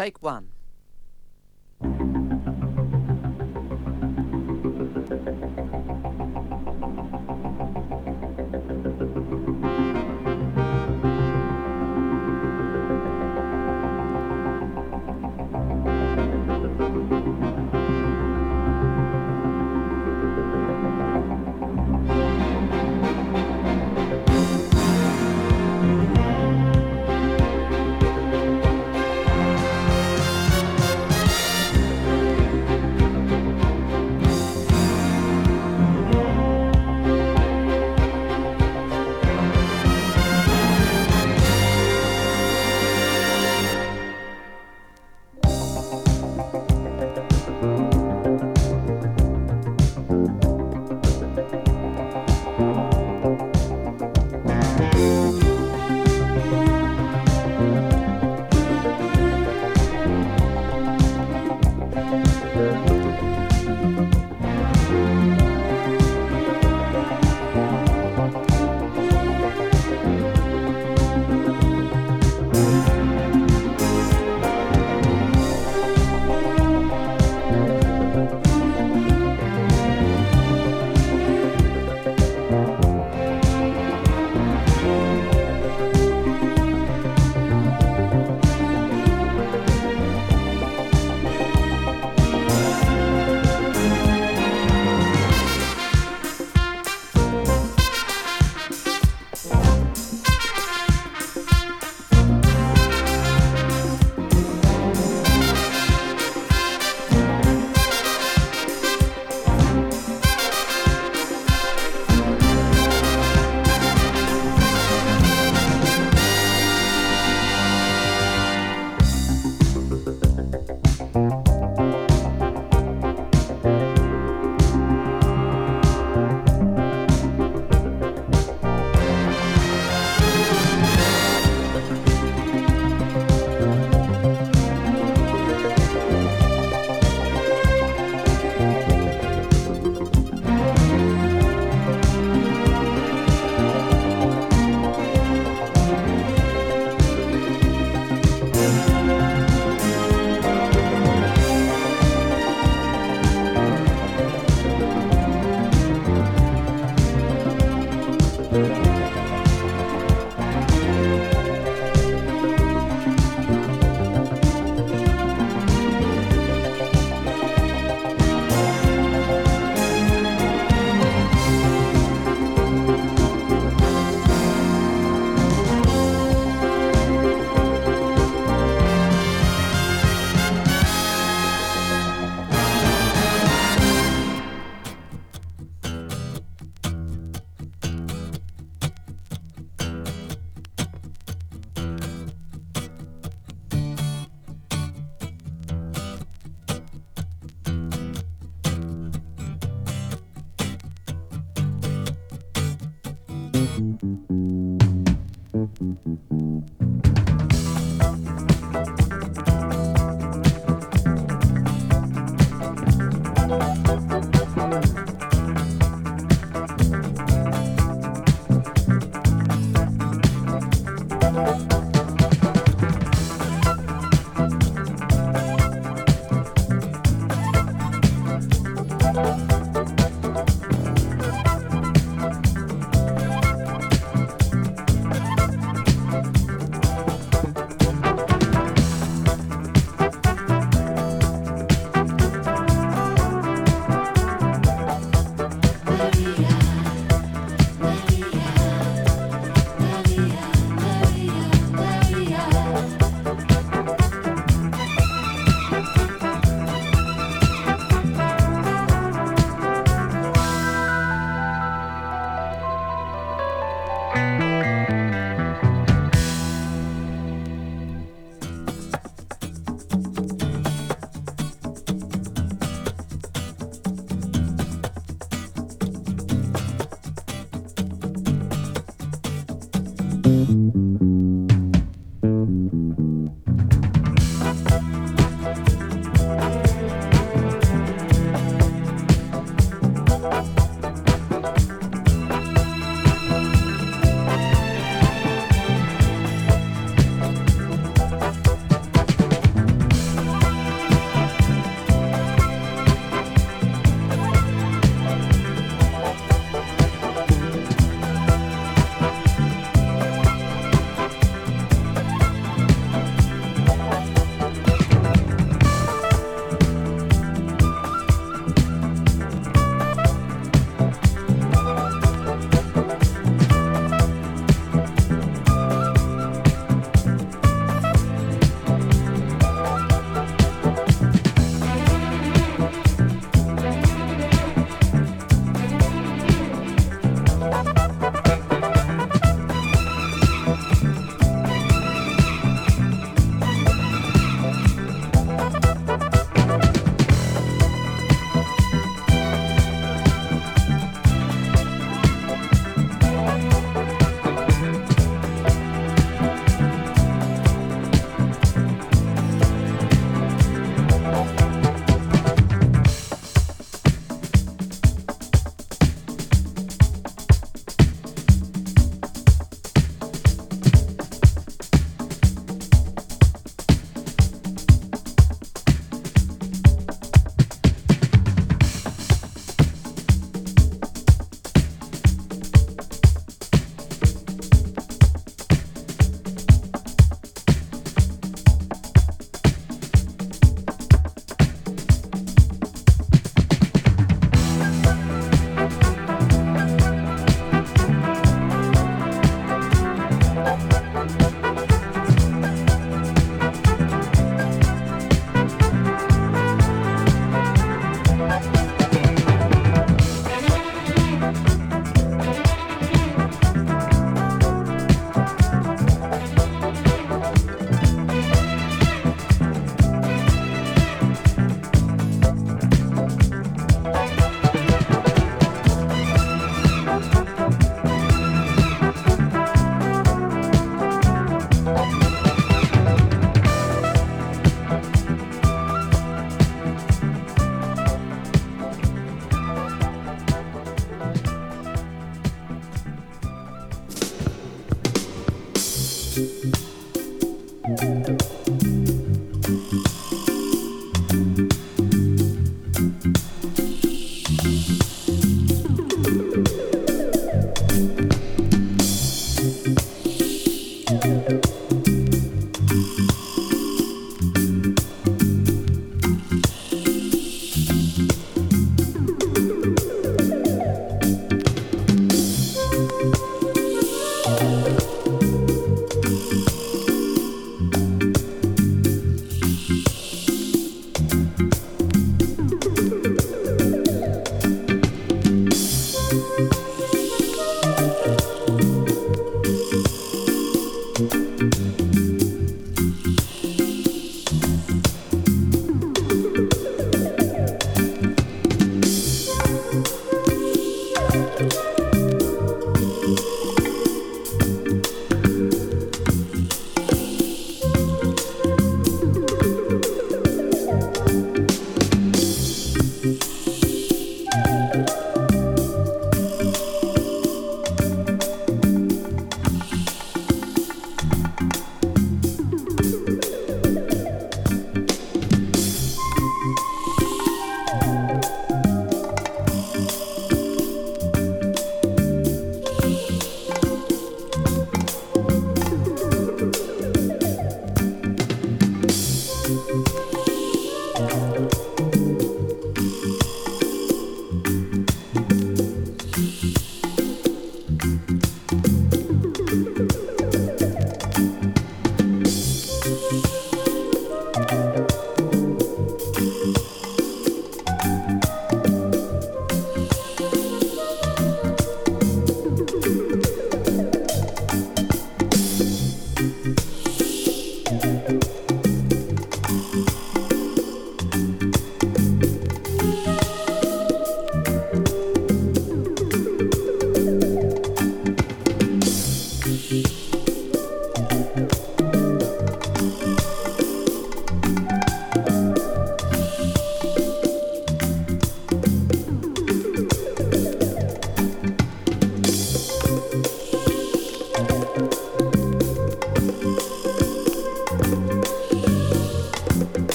Take one.